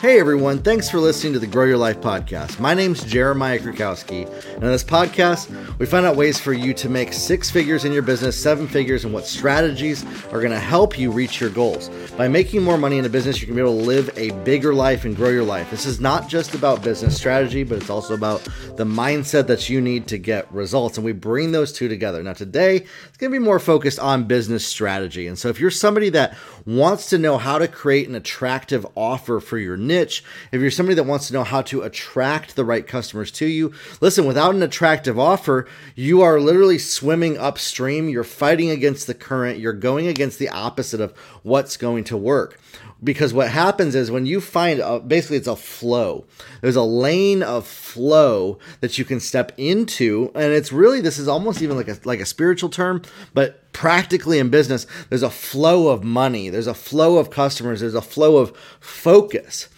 Hey everyone, thanks for listening to the Grow Your Life podcast. My name's Jeremiah Krakowski, and on this podcast, we find out ways for you to make six figures in your business, seven figures, and what strategies are going to help you reach your goals. By making more money in a business, you can be able to live a bigger life and grow your life. This is not just about business strategy, but it's also about the mindset that you need to get results, and we bring those two together. Now, today, it's going to be more focused on business strategy. And so, if you're somebody that wants to know how to create an attractive offer for your niche, if you're somebody that wants to know how to attract the right customers to you, listen, without an attractive offer, you are literally swimming upstream. You're fighting against the current. You're going against the opposite of what's going to work. Because what happens is when you find a, basically it's a flow. There's a lane of flow that you can step into and it's really this is almost even like a like a spiritual term but practically in business there's a flow of money. There's a flow of customers. There's a flow of focus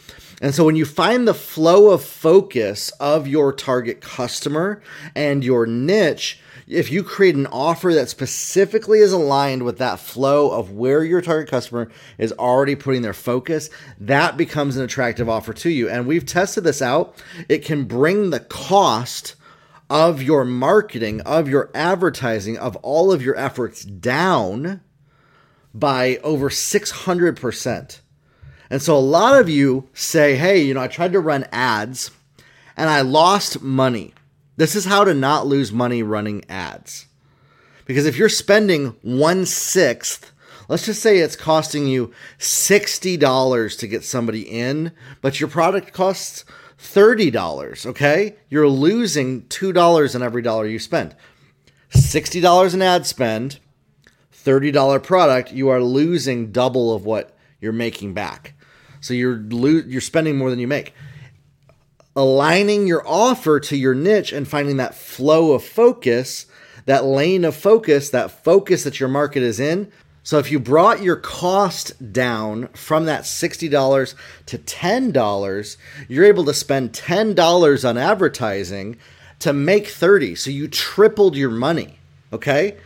and so when you find the flow of focus of your target customer and your niche, if you create an offer that specifically is aligned with that flow of where your target customer is already putting their focus, that becomes an attractive offer to you. And we've tested this out. It can bring the cost of your marketing, of your advertising, of all of your efforts down by over 600%. And so a lot of you say, hey, you know, I tried to run ads and I lost money. This is how to not lose money running ads. Because if you're spending one sixth, let's just say it's costing you $60 to get somebody in, but your product costs $30, okay? You're losing $2 in every dollar you spend. $60 in ad spend, $30 product, you are losing double of what you're making back. So you're lo- you're spending more than you make. Aligning your offer to your niche and finding that flow of focus, that lane of focus, that focus that your market is in. So if you brought your cost down from that $60 to $10, you're able to spend $10 on advertising to make 30. So you tripled your money, okay?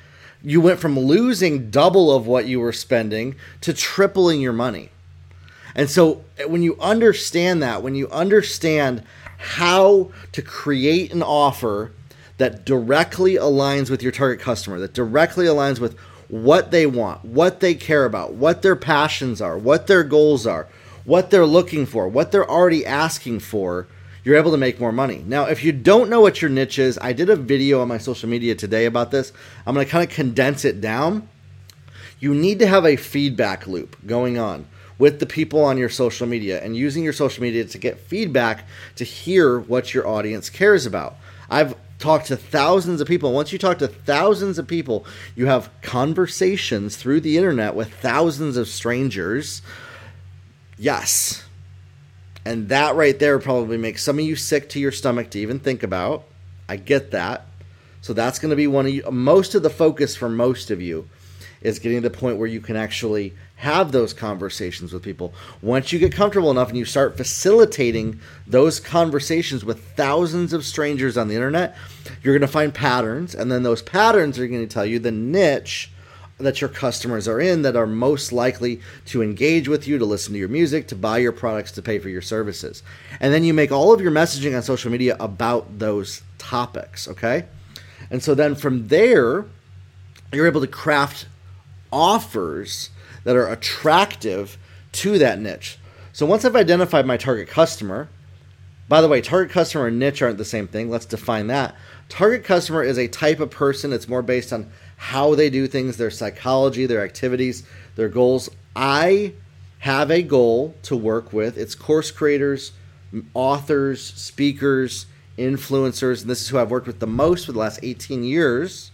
You went from losing double of what you were spending to tripling your money. And so eh, when you understand that, when you understand how to create an offer that directly aligns with your target customer, that directly aligns with what they want, what they care about, what their passions are, what their goals are, what they're looking for, what they're already asking for, you're able to make more money. Now, if you don't know what your niche is, I did a video on my social media today about this. I'm going to kind of condense it down. You need to have a feedback loop going on with the people on your social media and using your social media to get feedback to hear what your audience cares about. I've talked to thousands of people. Once you talk to thousands of people, you have conversations through the internet with thousands of strangers. Yes. And that right there probably makes some of you sick to your stomach to even think about. I get that. So that's going to be one of you. Most of the focus for most of you is getting to the point where you can actually have those conversations with people. Once you get comfortable enough and you start facilitating those conversations with thousands of strangers on the internet, you're going to find patterns, and then those patterns are going to tell you the niche that your customers are in that are most likely to engage with you, to listen to your music, to buy your products, to pay for your services. And then you make all of your messaging on social media about those topics, okay? And so then from there, you're able to craft offers that are attractive to that niche. So once I've identified my target customer, by the way, target customer and niche aren't the same thing. Let's define that. Target customer is a type of person. It's more based on how they do things, their psychology, their activities, their goals. I have a goal to work with. It's course creators, authors, speakers, influencers, and this is who I've worked with the most for the last 18 years.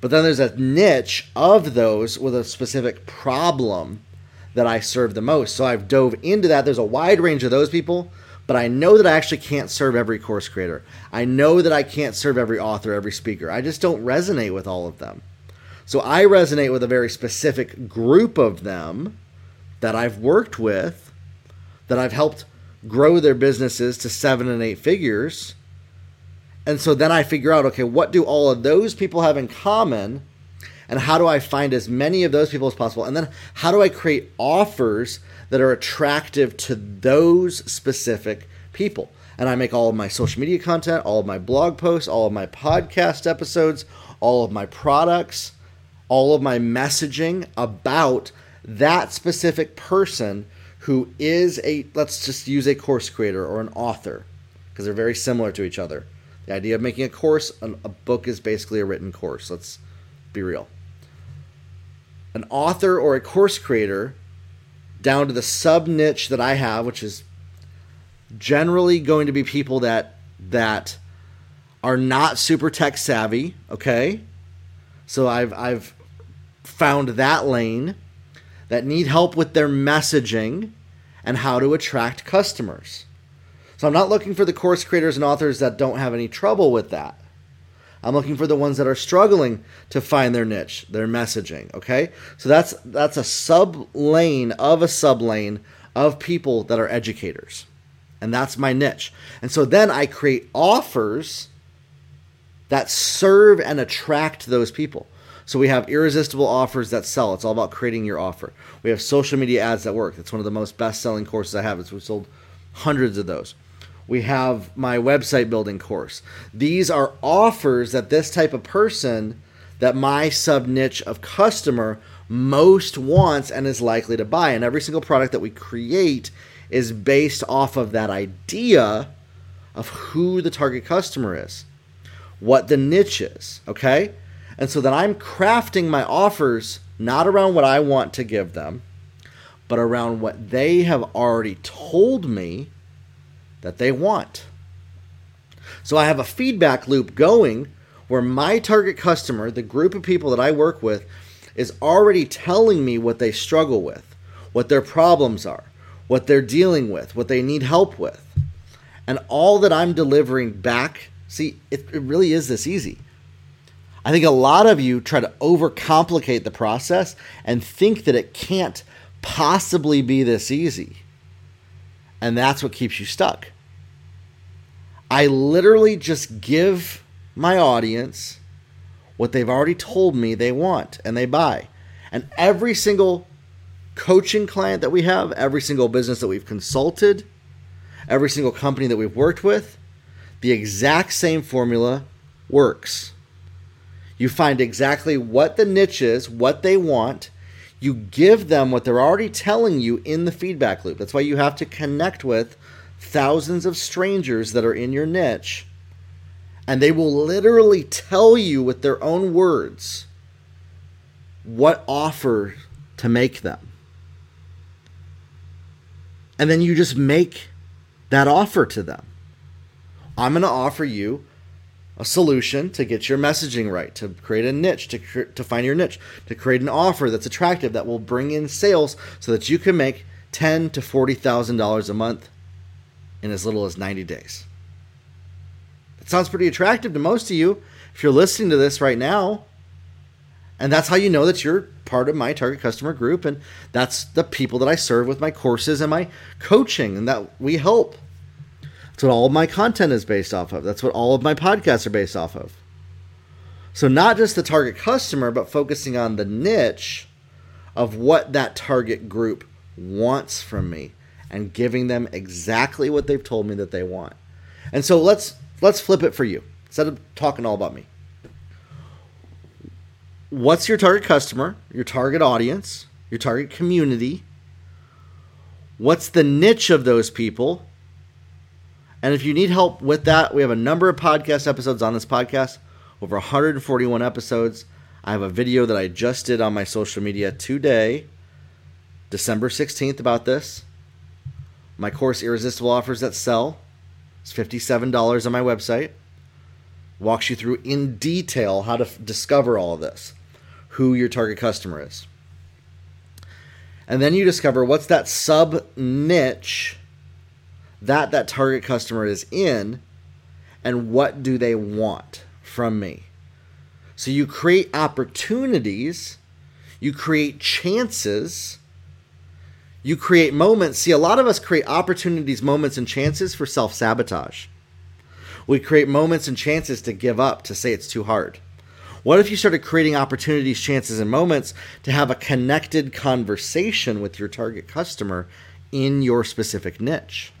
But then there's a niche of those with a specific problem that I serve the most. So I've dove into that. There's a wide range of those people, but I know that I actually can't serve every course creator. I know that I can't serve every author, every speaker. I just don't resonate with all of them. So I resonate with a very specific group of them that I've worked with, that I've helped grow their businesses to seven and eight figures and so then I figure out, okay, what do all of those people have in common? And how do I find as many of those people as possible? And then how do I create offers that are attractive to those specific people? And I make all of my social media content, all of my blog posts, all of my podcast episodes, all of my products, all of my messaging about that specific person who is a, let's just use a course creator or an author, because they're very similar to each other. The idea of making a course, a book is basically a written course. Let's be real. An author or a course creator, down to the sub niche that I have, which is generally going to be people that that are not super tech savvy, okay? So I've I've found that lane that need help with their messaging and how to attract customers. So I'm not looking for the course creators and authors that don't have any trouble with that. I'm looking for the ones that are struggling to find their niche, their messaging, okay? So that's that's a sub lane of a sub lane of people that are educators. And that's my niche. And so then I create offers that serve and attract those people. So we have irresistible offers that sell. It's all about creating your offer. We have social media ads that work. It's one of the most best-selling courses I have. It's we sold hundreds of those we have my website building course. These are offers that this type of person, that my sub niche of customer most wants and is likely to buy. And every single product that we create is based off of that idea of who the target customer is, what the niche is, okay? And so then I'm crafting my offers not around what I want to give them, but around what they have already told me that they want. So I have a feedback loop going where my target customer, the group of people that I work with, is already telling me what they struggle with, what their problems are, what they're dealing with, what they need help with. And all that I'm delivering back, see, it, it really is this easy. I think a lot of you try to overcomplicate the process and think that it can't possibly be this easy. And that's what keeps you stuck. I literally just give my audience what they've already told me they want and they buy. And every single coaching client that we have, every single business that we've consulted, every single company that we've worked with, the exact same formula works. You find exactly what the niche is, what they want. You give them what they're already telling you in the feedback loop. That's why you have to connect with thousands of strangers that are in your niche, and they will literally tell you with their own words what offer to make them. And then you just make that offer to them. I'm going to offer you a solution to get your messaging right, to create a niche, to, cre- to find your niche, to create an offer that's attractive that will bring in sales so that you can make ten to forty thousand dollars a month in as little as 90 days. That sounds pretty attractive to most of you if you're listening to this right now. And that's how you know that you're part of my target customer group. And that's the people that I serve with my courses and my coaching, and that we help. That's what all of my content is based off of. That's what all of my podcasts are based off of. So, not just the target customer, but focusing on the niche of what that target group wants from me and giving them exactly what they've told me that they want. And so let's let's flip it for you instead of talking all about me. What's your target customer, your target audience, your target community? What's the niche of those people? And if you need help with that, we have a number of podcast episodes on this podcast, over 141 episodes. I have a video that I just did on my social media today, December 16th, about this. My course, Irresistible Offers That Sell, is $57 on my website. Walks you through in detail how to f- discover all of this, who your target customer is. And then you discover what's that sub niche that that target customer is in and what do they want from me. So you create opportunities, you create chances you create moments. See, a lot of us create opportunities, moments, and chances for self sabotage. We create moments and chances to give up, to say it's too hard. What if you started creating opportunities, chances, and moments to have a connected conversation with your target customer in your specific niche?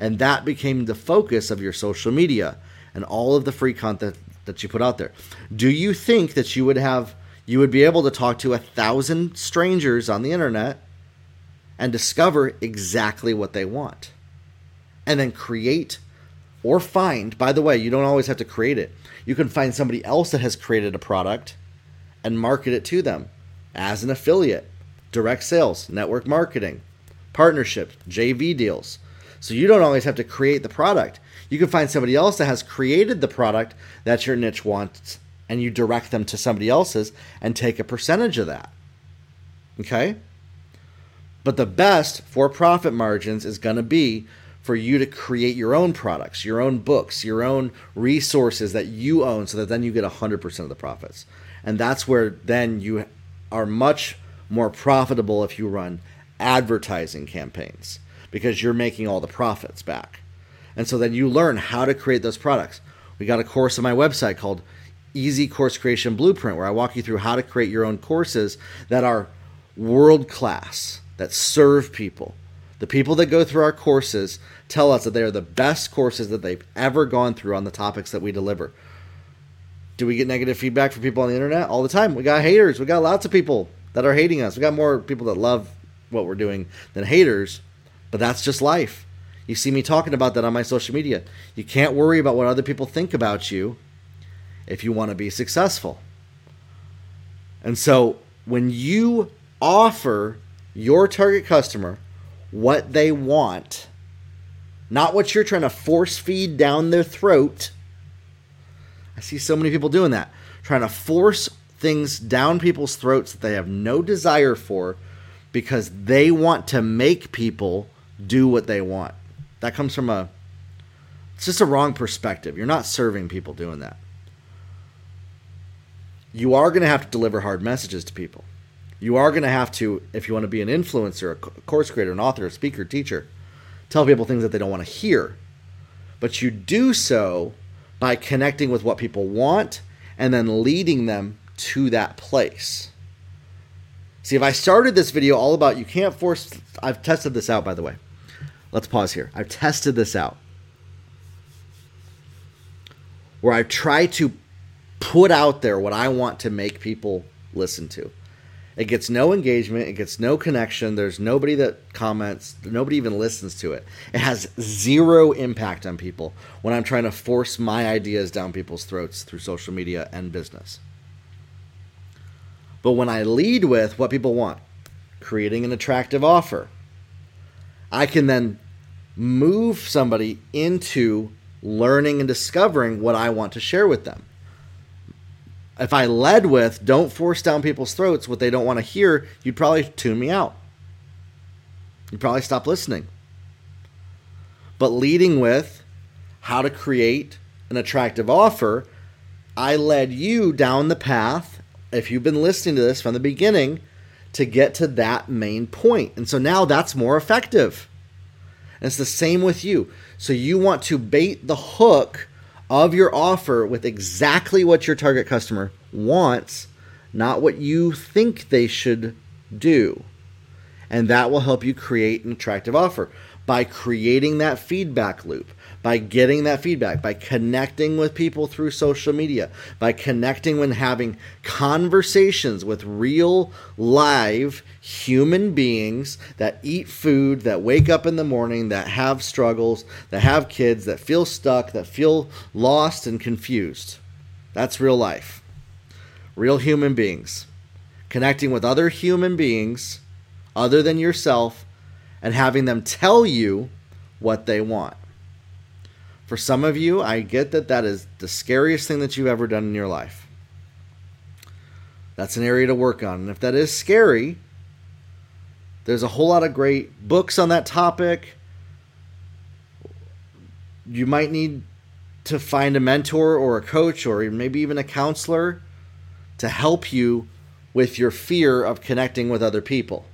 And that became the focus of your social media and all of the free content that you put out there. Do you think that you would have you would be able to talk to a thousand strangers on the internet and discover exactly what they want? And then create or find, by the way, you don't always have to create it. You can find somebody else that has created a product and market it to them as an affiliate, direct sales, network marketing, partnerships, JV deals. So you don't always have to create the product. You can find somebody else that has created the product that your niche wants and you direct them to somebody else's and take a percentage of that. Okay? But the best for profit margins is going to be for you to create your own products, your own books, your own resources that you own so that then you get 100% of the profits. And that's where then you are much more profitable if you run advertising campaigns because you're making all the profits back. And so then you learn how to create those products. We got a course on my website called Easy Course Creation Blueprint where I walk you through how to create your own courses that are world class, that serve people the people that go through our courses tell us that they are the best courses that they've ever gone through on the topics that we deliver. Do we get negative feedback from people on the internet? All the time. We got haters. We got lots of people that are hating us. We got more people that love what we're doing than haters, but that's just life. You see me talking about that on my social media. You can't worry about what other people think about you if you want to be successful. And so when you offer your target customer what they want, not what you're trying to force feed down their throat. I see so many people doing that, trying to force things down people's throats that they have no desire for because they want to make people do what they want. That comes from a it's just a wrong perspective. You're not serving people doing that. You are going to have to deliver hard messages to people you are going to have to, if you want to be an influencer, a course creator, an author, a speaker, teacher, tell people things that they don't want to hear. But you do so by connecting with what people want and then leading them to that place. See, if I started this video all about you can't force, I've tested this out, by the way. Let's pause here. I've tested this out. Where I've tried to put out there what I want to make people listen to. It gets no engagement. It gets no connection. There's nobody that comments. Nobody even listens to it. It has zero impact on people when I'm trying to force my ideas down people's throats through social media and business. But when I lead with what people want, creating an attractive offer, I can then move somebody into learning and discovering what I want to share with them if I led with don't force down people's throats what they don't want to hear, you'd probably tune me out. You'd probably stop listening. But leading with how to create an attractive offer, I led you down the path, if you've been listening to this from the beginning, to get to that main point. And so now that's more effective. And it's the same with you. So you want to bait the hook of your offer with exactly what your target customer wants, not what you think they should do. And that will help you create an attractive offer by creating that feedback loop, by getting that feedback, by connecting with people through social media, by connecting when having conversations with real live human beings that eat food, that wake up in the morning, that have struggles, that have kids, that feel stuck, that feel lost and confused. That's real life. Real human beings. Connecting with other human beings other than yourself and having them tell you what they want. For some of you, I get that that is the scariest thing that you've ever done in your life. That's an area to work on. And if that is scary, there's a whole lot of great books on that topic. You might need to find a mentor or a coach or maybe even a counselor to help you with your fear of connecting with other people.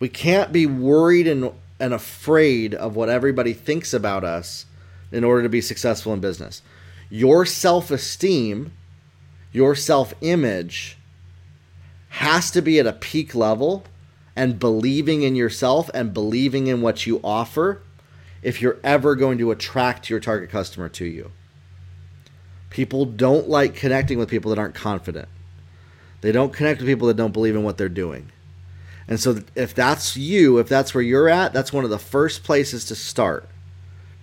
We can't be worried and, and afraid of what everybody thinks about us in order to be successful in business. your self esteem, your self image has to be at a peak level and believing in yourself and believing in what you offer if you're ever going to attract your target customer to you. People don't like connecting with people that aren't confident. They don't connect with people that don't believe in what they're doing. And so, if that's you, if that's where you're at, that's one of the first places to start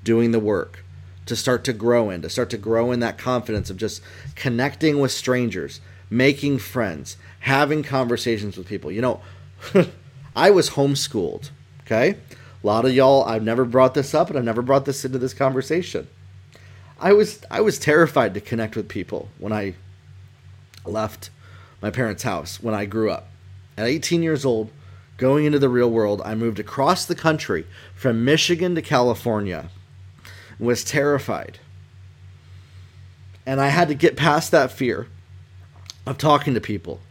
doing the work, to start to grow in, to start to grow in that confidence of just connecting with strangers, making friends, having conversations with people. You know, I was homeschooled, okay? A lot of y'all, I've never brought this up and I've never brought this into this conversation. I was I was terrified to connect with people when I left my parents' house when I grew up. At 18 years old, going into the real world, I moved across the country from Michigan to California. Was terrified. And I had to get past that fear of talking to people.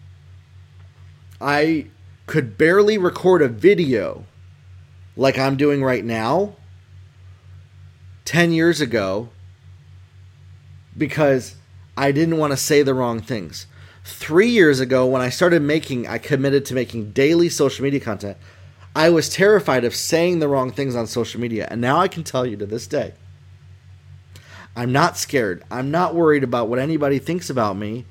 I could barely record a video like I'm doing right now 10 years ago because I didn't want to say the wrong things. Three years ago, when I started making, I committed to making daily social media content. I was terrified of saying the wrong things on social media. And now I can tell you to this day, I'm not scared. I'm not worried about what anybody thinks about me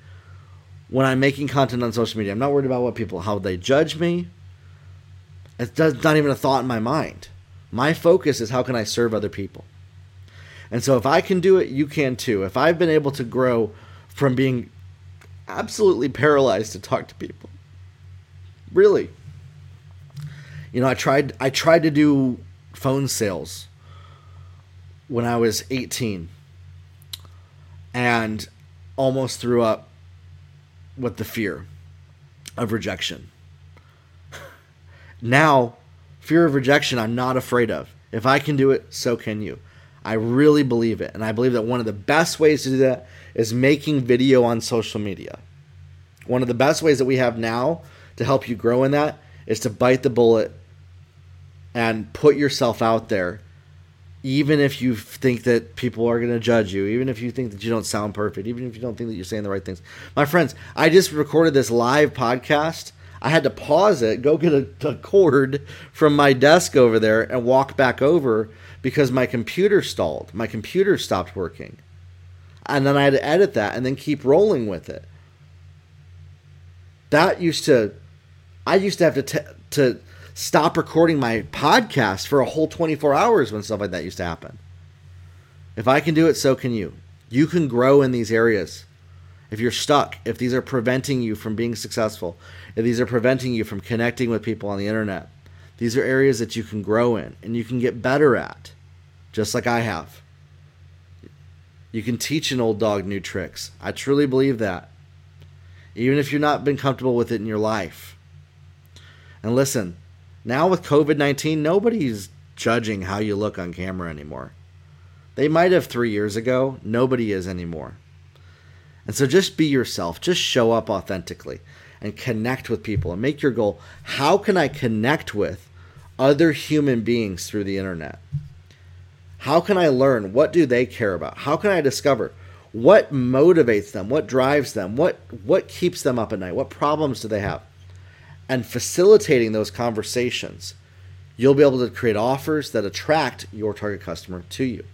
when I'm making content on social media. I'm not worried about what people, how they judge me. It's not even a thought in my mind. My focus is how can I serve other people. And so if I can do it, you can too. If I've been able to grow from being absolutely paralyzed to talk to people, really, you know, I tried I tried to do phone sales when I was 18 and almost threw up with the fear of rejection. now, fear of rejection I'm not afraid of. If I can do it, so can you. I really believe it. And I believe that one of the best ways to do that is making video on social media. One of the best ways that we have now to help you grow in that is to bite the bullet and put yourself out there even if you think that people are going to judge you, even if you think that you don't sound perfect, even if you don't think that you're saying the right things. My friends, I just recorded this live podcast. I had to pause it, go get a, a cord from my desk over there, and walk back over because my computer stalled. My computer stopped working. And then I had to edit that and then keep rolling with it. That used to, I used to have to, t- to stop recording my podcast for a whole 24 hours when stuff like that used to happen. If I can do it, so can you. You can grow in these areas. If you're stuck, if these are preventing you from being successful, if these are preventing you from connecting with people on the internet, these are areas that you can grow in and you can get better at, just like I have. You can teach an old dog new tricks. I truly believe that. Even if you've not been comfortable with it in your life. And listen, now with COVID 19, nobody's judging how you look on camera anymore. They might have three years ago, nobody is anymore. And so just be yourself, just show up authentically and connect with people and make your goal how can I connect with other human beings through the internet? How can I learn? What do they care about? How can I discover what motivates them? What drives them? What what keeps them up at night? What problems do they have? And facilitating those conversations, you'll be able to create offers that attract your target customer to you.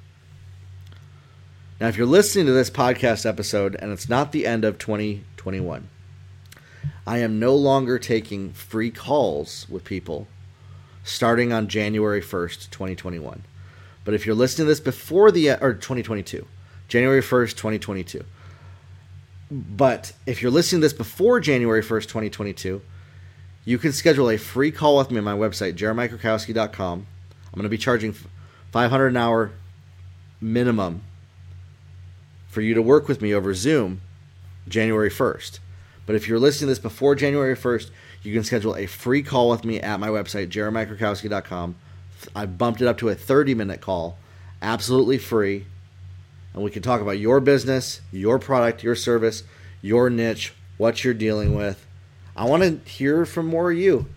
Now, if you're listening to this podcast episode and it's not the end of 2021, I am no longer taking free calls with people starting on January 1st, 2021. But if you're listening to this before the or 2022, January 1st, 2022. But if you're listening to this before January 1st, 2022, you can schedule a free call with me on my website, jeremiahkrakowski.com. I'm going to be charging 500 an hour minimum for you to work with me over Zoom January 1st. But if you're listening to this before January 1st, you can schedule a free call with me at my website, jeremiahkrakowski.com. I bumped it up to a 30 minute call, absolutely free. And we can talk about your business, your product, your service, your niche, what you're dealing with. I want to hear from more of you.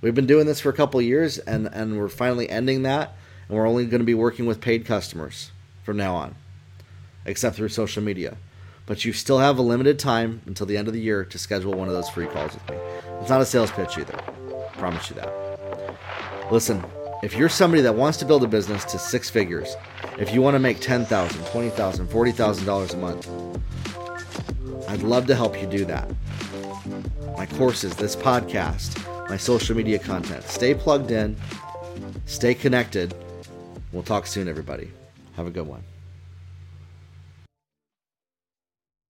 We've been doing this for a couple years and, and we're finally ending that. And we're only going to be working with paid customers from now on. except through social media. But you still have a limited time until the end of the year to schedule one of those free calls with me. It's not a sales pitch either. I promise you that. Listen, if you're somebody that wants to build a business to six figures, if you want to make $10,000, $20,000, $40,000 a month, I'd love to help you do that. My courses, this podcast, my social media content. Stay plugged in, stay connected. We'll talk soon, everybody. Have a good one.